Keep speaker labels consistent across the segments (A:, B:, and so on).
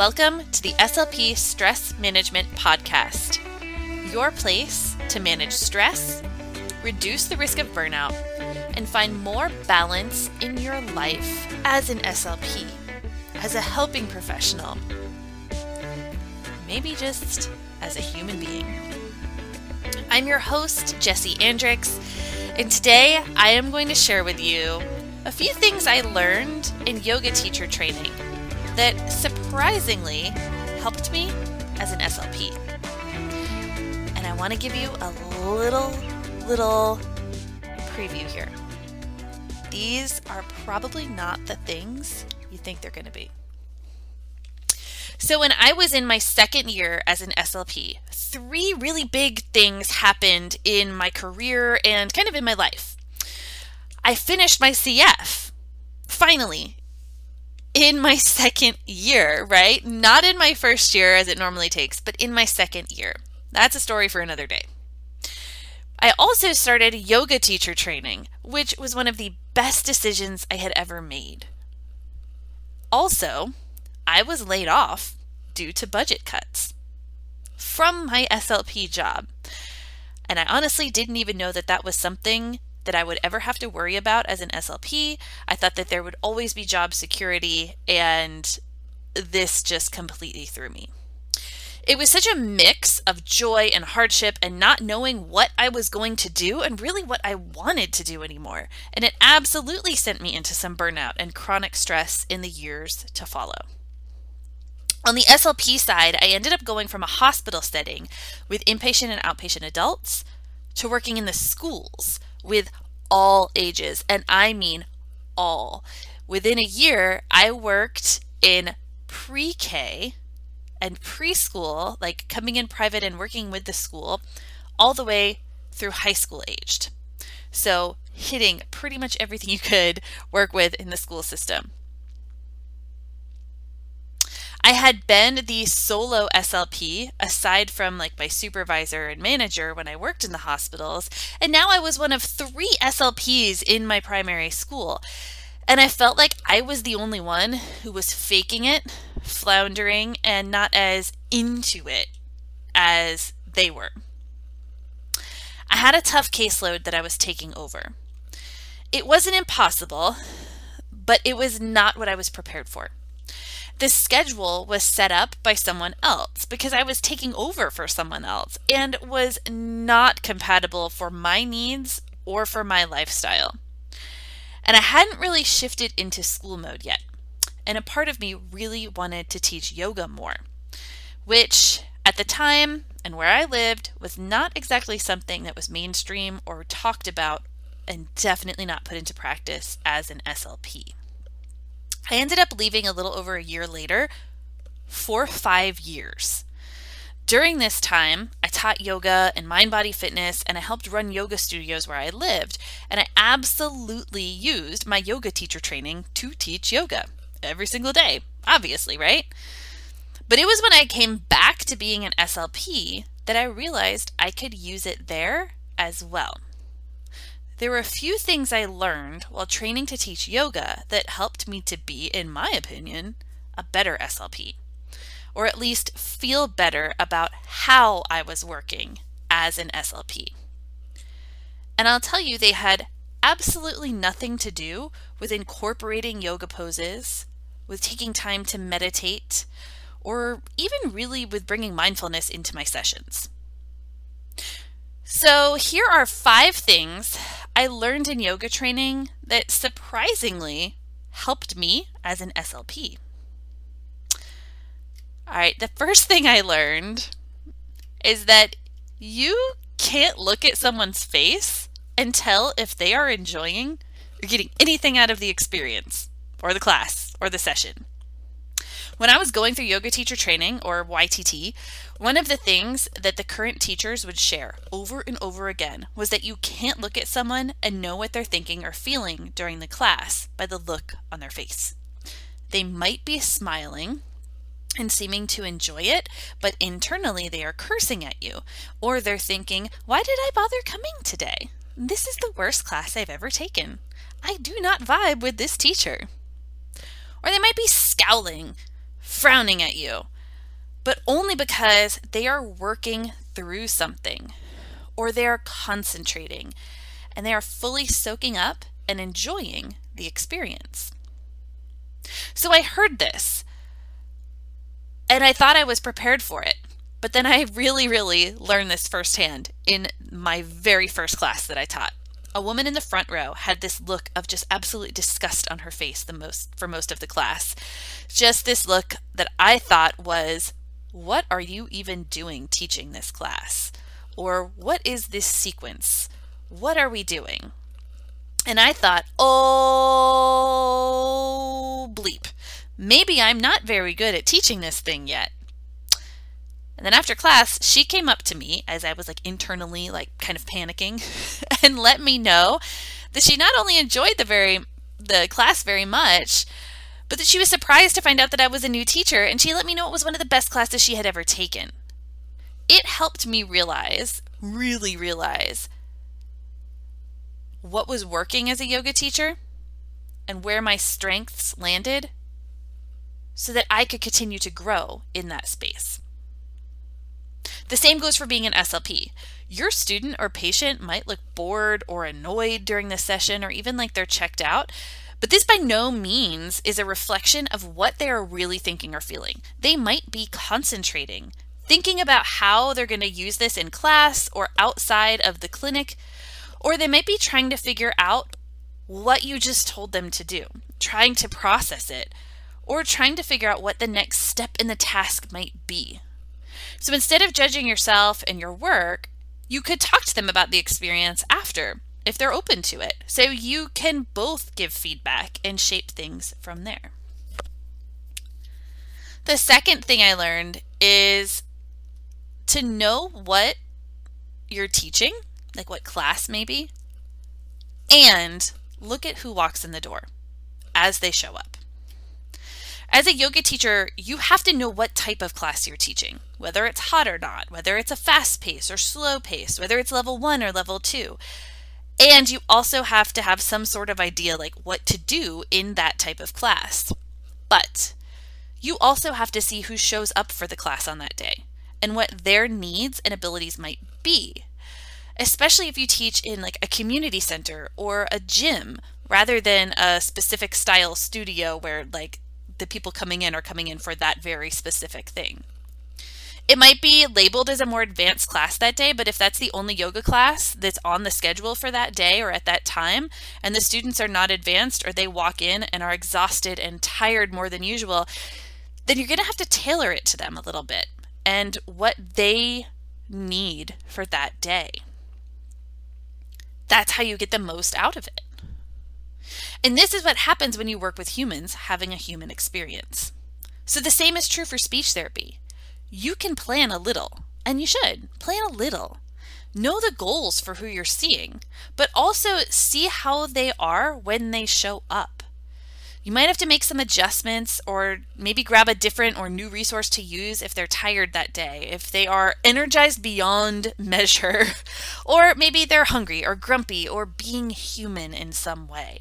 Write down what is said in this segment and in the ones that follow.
A: Welcome to the SLP Stress Management Podcast, your place to manage stress, reduce the risk of burnout, and find more balance in your life as an SLP, as a helping professional, maybe just as a human being. I'm your host, Jessie Andricks, and today I am going to share with you a few things I learned in yoga teacher training that surprisingly helped me as an SLP. And I want to give you a little, little preview here. These are probably not the things you think they're going to be. So, when I was in my second year as an SLP, three really big things happened in my career and kind of in my life. I finished my CF, finally, in my second year, right? Not in my first year as it normally takes, but in my second year. That's a story for another day. I also started yoga teacher training, which was one of the best decisions I had ever made. Also, I was laid off due to budget cuts from my SLP job. And I honestly didn't even know that that was something that I would ever have to worry about as an SLP. I thought that there would always be job security, and this just completely threw me. It was such a mix of joy and hardship and not knowing what I was going to do and really what I wanted to do anymore. And it absolutely sent me into some burnout and chronic stress in the years to follow. On the SLP side, I ended up going from a hospital setting with inpatient and outpatient adults to working in the schools with all ages, and I mean all. Within a year, I worked in pre K and preschool, like coming in private and working with the school, all the way through high school aged. So, hitting pretty much everything you could work with in the school system. I had been the solo SLP aside from like my supervisor and manager when I worked in the hospitals, and now I was one of three SLPs in my primary school. And I felt like I was the only one who was faking it, floundering, and not as into it as they were. I had a tough caseload that I was taking over. It wasn't impossible, but it was not what I was prepared for the schedule was set up by someone else because I was taking over for someone else and was not compatible for my needs or for my lifestyle. And I hadn't really shifted into school mode yet. And a part of me really wanted to teach yoga more, which at the time and where I lived was not exactly something that was mainstream or talked about and definitely not put into practice as an SLP. I ended up leaving a little over a year later for five years. During this time, I taught yoga and mind body fitness, and I helped run yoga studios where I lived. And I absolutely used my yoga teacher training to teach yoga every single day, obviously, right? But it was when I came back to being an SLP that I realized I could use it there as well. There were a few things I learned while training to teach yoga that helped me to be, in my opinion, a better SLP, or at least feel better about how I was working as an SLP. And I'll tell you, they had absolutely nothing to do with incorporating yoga poses, with taking time to meditate, or even really with bringing mindfulness into my sessions. So, here are five things I learned in yoga training that surprisingly helped me as an SLP. All right, the first thing I learned is that you can't look at someone's face and tell if they are enjoying or getting anything out of the experience or the class or the session. When I was going through yoga teacher training or YTT, one of the things that the current teachers would share over and over again was that you can't look at someone and know what they're thinking or feeling during the class by the look on their face. They might be smiling and seeming to enjoy it, but internally they are cursing at you, or they're thinking, Why did I bother coming today? This is the worst class I've ever taken. I do not vibe with this teacher. Or they might be scowling, frowning at you, but only because they are working through something or they are concentrating and they are fully soaking up and enjoying the experience. So I heard this and I thought I was prepared for it. But then I really, really learned this firsthand in my very first class that I taught. A woman in the front row had this look of just absolute disgust on her face the most for most of the class. Just this look that I thought was, what are you even doing teaching this class? Or what is this sequence? What are we doing? And I thought, oh, bleep. Maybe I'm not very good at teaching this thing yet. And then after class, she came up to me as I was like internally like kind of panicking and let me know that she not only enjoyed the very the class very much, but that she was surprised to find out that I was a new teacher and she let me know it was one of the best classes she had ever taken. It helped me realize, really realize what was working as a yoga teacher and where my strengths landed so that I could continue to grow in that space. The same goes for being an SLP. Your student or patient might look bored or annoyed during the session or even like they're checked out, but this by no means is a reflection of what they are really thinking or feeling. They might be concentrating, thinking about how they're going to use this in class or outside of the clinic, or they might be trying to figure out what you just told them to do, trying to process it, or trying to figure out what the next step in the task might be. So instead of judging yourself and your work, you could talk to them about the experience after if they're open to it. So you can both give feedback and shape things from there. The second thing I learned is to know what you're teaching, like what class maybe, and look at who walks in the door as they show up. As a yoga teacher, you have to know what type of class you're teaching, whether it's hot or not, whether it's a fast pace or slow pace, whether it's level one or level two. And you also have to have some sort of idea like what to do in that type of class. But you also have to see who shows up for the class on that day and what their needs and abilities might be. Especially if you teach in like a community center or a gym rather than a specific style studio where like the people coming in are coming in for that very specific thing. It might be labeled as a more advanced class that day, but if that's the only yoga class that's on the schedule for that day or at that time, and the students are not advanced or they walk in and are exhausted and tired more than usual, then you're going to have to tailor it to them a little bit and what they need for that day. That's how you get the most out of it. And this is what happens when you work with humans having a human experience. So the same is true for speech therapy. You can plan a little, and you should plan a little. Know the goals for who you're seeing, but also see how they are when they show up. You might have to make some adjustments or maybe grab a different or new resource to use if they're tired that day, if they are energized beyond measure, or maybe they're hungry or grumpy or being human in some way.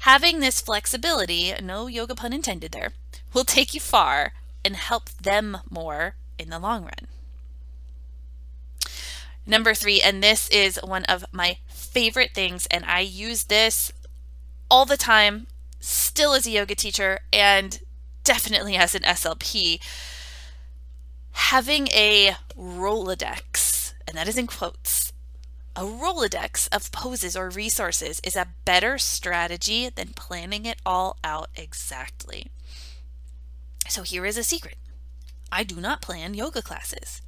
A: Having this flexibility, no yoga pun intended there, will take you far and help them more in the long run. Number three, and this is one of my favorite things, and I use this all the time, still as a yoga teacher, and definitely as an SLP. Having a Rolodex, and that is in quotes, a Rolodex of poses or resources is a better strategy than planning it all out exactly. So here is a secret. I do not plan yoga classes.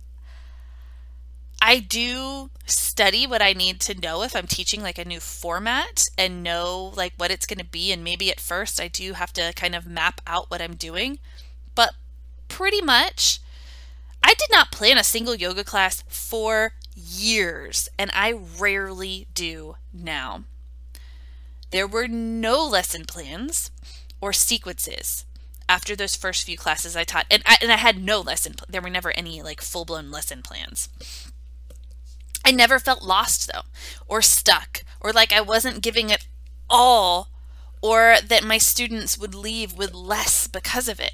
A: I do study what I need to know if I'm teaching like a new format and know like what it's going to be and maybe at first I do have to kind of map out what I'm doing. But pretty much I did not plan a single yoga class for years, and I rarely do now. There were no lesson plans or sequences after those first few classes I taught, and I, and I had no lesson. There were never any like full blown lesson plans. I never felt lost though, or stuck, or like I wasn't giving it all, or that my students would leave with less because of it.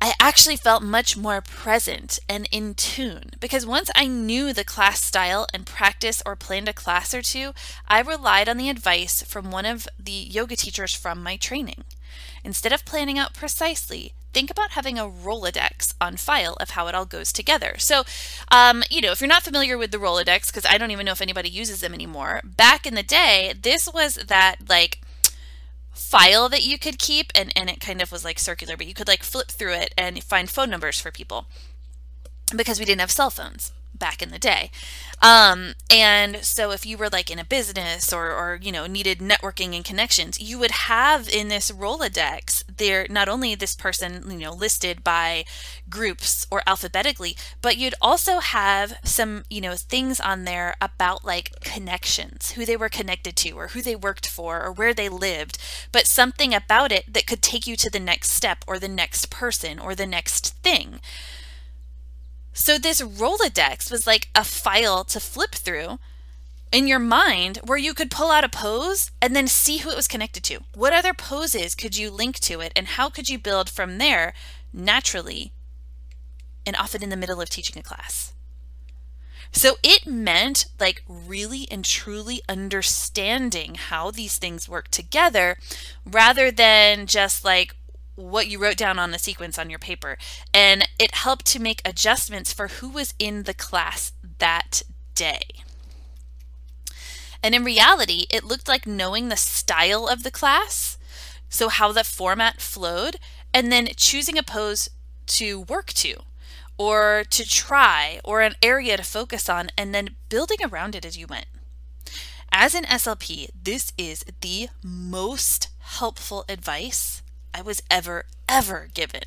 A: I actually felt much more present and in tune because once I knew the class style and practice or planned a class or two, I relied on the advice from one of the yoga teachers from my training. Instead of planning out precisely, think about having a Rolodex on file of how it all goes together. So, um, you know, if you're not familiar with the Rolodex, because I don't even know if anybody uses them anymore, back in the day, this was that like file that you could keep and, and it kind of was like circular, but you could like flip through it and find phone numbers for people because we didn't have cell phones back in the day. Um, and so if you were like in a business or, or, you know, needed networking and connections, you would have in this Rolodex there, not only this person, you know, listed by groups or alphabetically, but you'd also have some, you know, things on there about like connections, who they were connected to or who they worked for or where they lived, but something about it that could take you to the next step or the next person or the next thing. So this Rolodex was like a file to flip through in your mind where you could pull out a pose and then see who it was connected to. What other poses could you link to it and how could you build from there naturally and often in the middle of teaching a class? So it meant like really and truly understanding how these things work together rather than just like what you wrote down on the sequence on your paper. And it helped to make adjustments for who was in the class that day. And in reality, it looked like knowing the style of the class, so how the format flowed, and then choosing a pose to work to or to try or an area to focus on and then building around it as you went. As an SLP, this is the most helpful advice I was ever, ever given.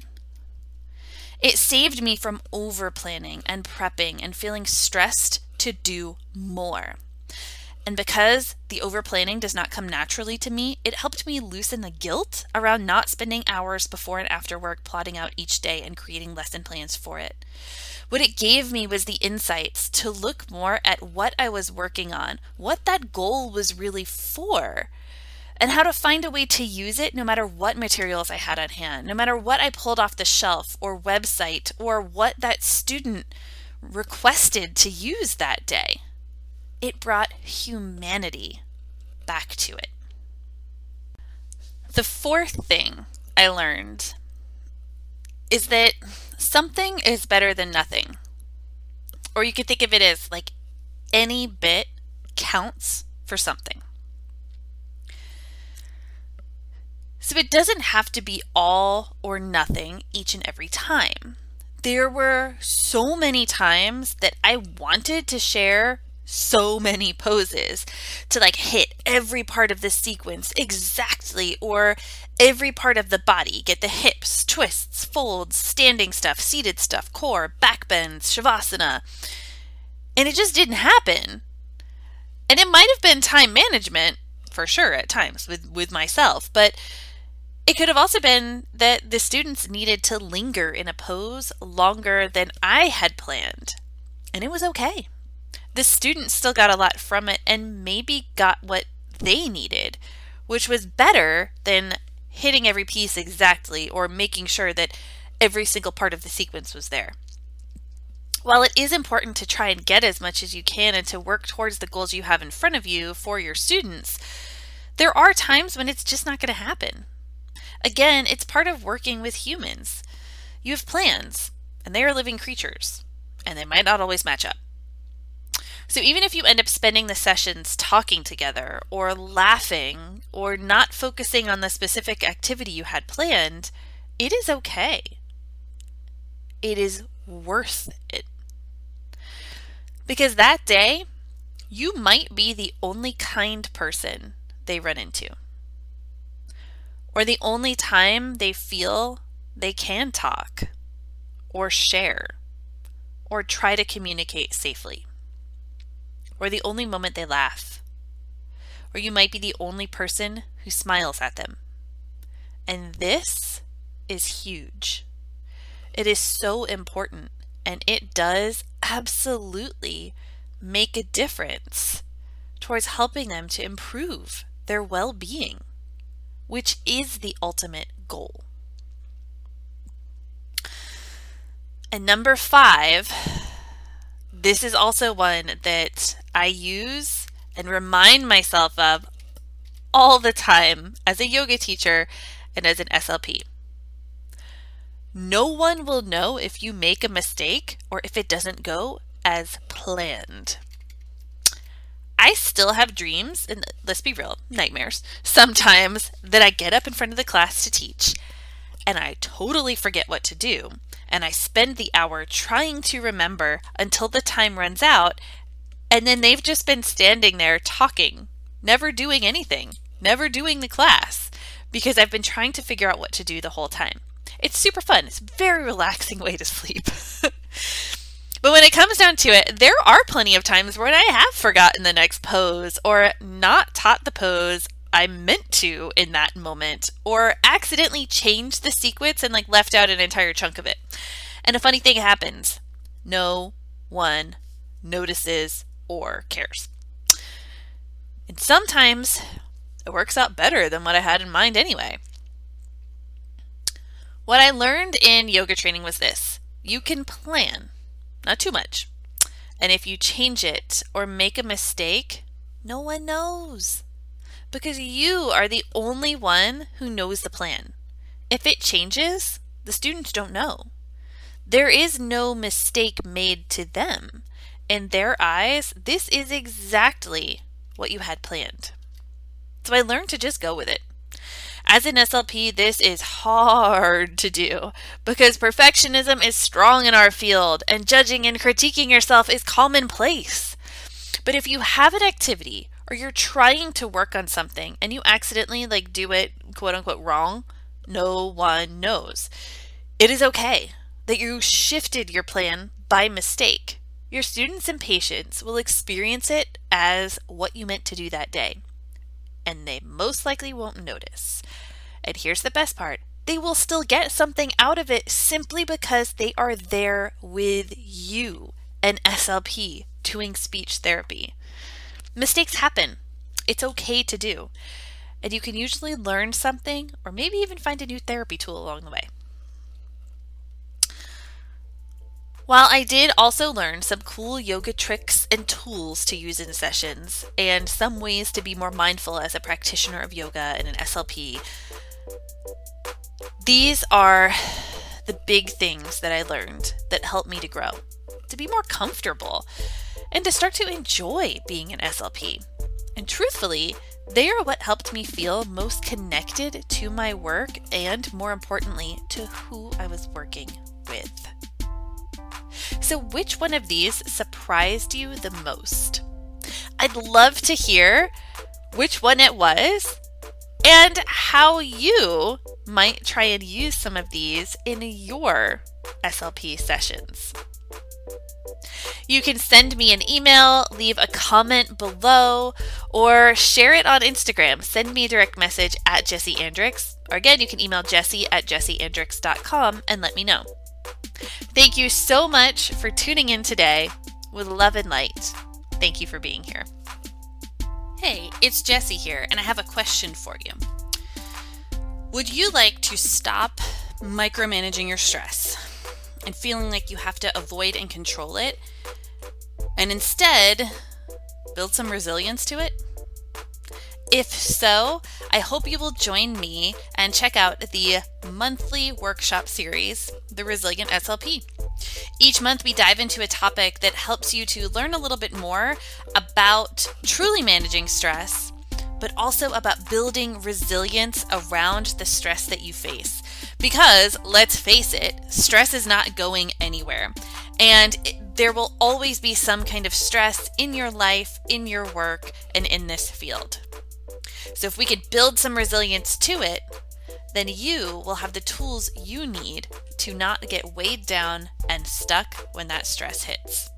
A: It saved me from over planning and prepping and feeling stressed to do more. And because the over planning does not come naturally to me, it helped me loosen the guilt around not spending hours before and after work plotting out each day and creating lesson plans for it. What it gave me was the insights to look more at what I was working on, what that goal was really for, and how to find a way to use it no matter what materials I had on hand, no matter what I pulled off the shelf or website or what that student requested to use that day. It brought humanity back to it. The fourth thing I learned is that something is better than nothing. Or you could think of it as like any bit counts for something. So it doesn't have to be all or nothing each and every time. There were so many times that I wanted to share so many poses to like hit every part of the sequence exactly or every part of the body get the hips twists folds standing stuff seated stuff core back bends shavasana and it just didn't happen and it might have been time management for sure at times with with myself but it could have also been that the students needed to linger in a pose longer than I had planned, and it was okay. The students still got a lot from it and maybe got what they needed, which was better than hitting every piece exactly or making sure that every single part of the sequence was there. While it is important to try and get as much as you can and to work towards the goals you have in front of you for your students, there are times when it's just not going to happen. Again, it's part of working with humans. You have plans, and they are living creatures, and they might not always match up. So even if you end up spending the sessions talking together, or laughing, or not focusing on the specific activity you had planned, it is okay. It is worth it. Because that day, you might be the only kind person they run into or the only time they feel they can talk or share or try to communicate safely, or the only moment they laugh, or you might be the only person who smiles at them. And this is huge. It is so important, and it does absolutely make a difference towards helping them to improve their well being which is the ultimate goal. And number five, this is also one that I use and remind myself of all the time as a yoga teacher and as an SLP. No one will know if you make a mistake or if it doesn't go as planned. I still have dreams, and let's be real, nightmares, sometimes that I get up in front of the class to teach and I totally forget what to do. And I spend the hour trying to remember until the time runs out. And then they've just been standing there talking, never doing anything, never doing the class because I've been trying to figure out what to do the whole time. It's super fun. It's a very relaxing way to sleep. But when it comes down to it, there are plenty of times when I have forgotten the next pose or not taught the pose I meant to in that moment or accidentally changed the sequence and like left out an entire chunk of it. And a funny thing happens. No one notices or cares. And sometimes it works out better than what I had in mind anyway. What I learned in yoga training was this you can plan not too much. And if you change it or make a mistake, no one knows because you are the only one who knows the plan. If it changes, the students don't know. There is no mistake made to them. In their eyes, this is exactly what you had planned. So I learned to just go with it. As an SLP, this is hard to do because perfectionism is strong in our field and judging and critiquing yourself is commonplace. But if you have an activity or you're trying to work on something and you accidentally like do it quote unquote wrong, no one knows. It is okay that you shifted your plan by mistake. Your students and patients will experience it as what you meant to do that day and they most likely won't notice. And here's the best part they will still get something out of it simply because they are there with you, an SLP, doing speech therapy. Mistakes happen. It's okay to do. And you can usually learn something or maybe even find a new therapy tool along the way. While I did also learn some cool yoga tricks and tools to use in sessions, and some ways to be more mindful as a practitioner of yoga and an SLP, these are the big things that I learned that helped me to grow, to be more comfortable, and to start to enjoy being an SLP. And truthfully, they are what helped me feel most connected to my work and, more importantly, to who I was working with. So, which one of these surprised you the most? I'd love to hear which one it was and how you might try and use some of these in your SLP sessions. You can send me an email, leave a comment below, or share it on Instagram. Send me a direct message at Jessie Andricks. Or again, you can email Jessie at jessieandricks.com and let me know. Thank you so much for tuning in today with love and light. Thank you for being here. Hey, it's Jessie here, and I have a question for you. Would you like to stop micromanaging your stress and feeling like you have to avoid and control it, and instead build some resilience to it? If so, I hope you will join me and check out the monthly workshop series, The Resilient SLP. Each month, we dive into a topic that helps you to learn a little bit more about truly managing stress, but also about building resilience around the stress that you face. Because, let's face it, stress is not going anywhere. And there will always be some kind of stress in your life, in your work, and in this field. So if we could build some resilience to it, then you will have the tools you need to not get weighed down and stuck when that stress hits.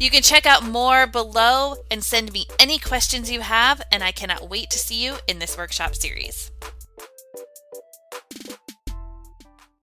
A: You can check out more below and send me any questions you have, and I cannot wait to see you in this workshop series.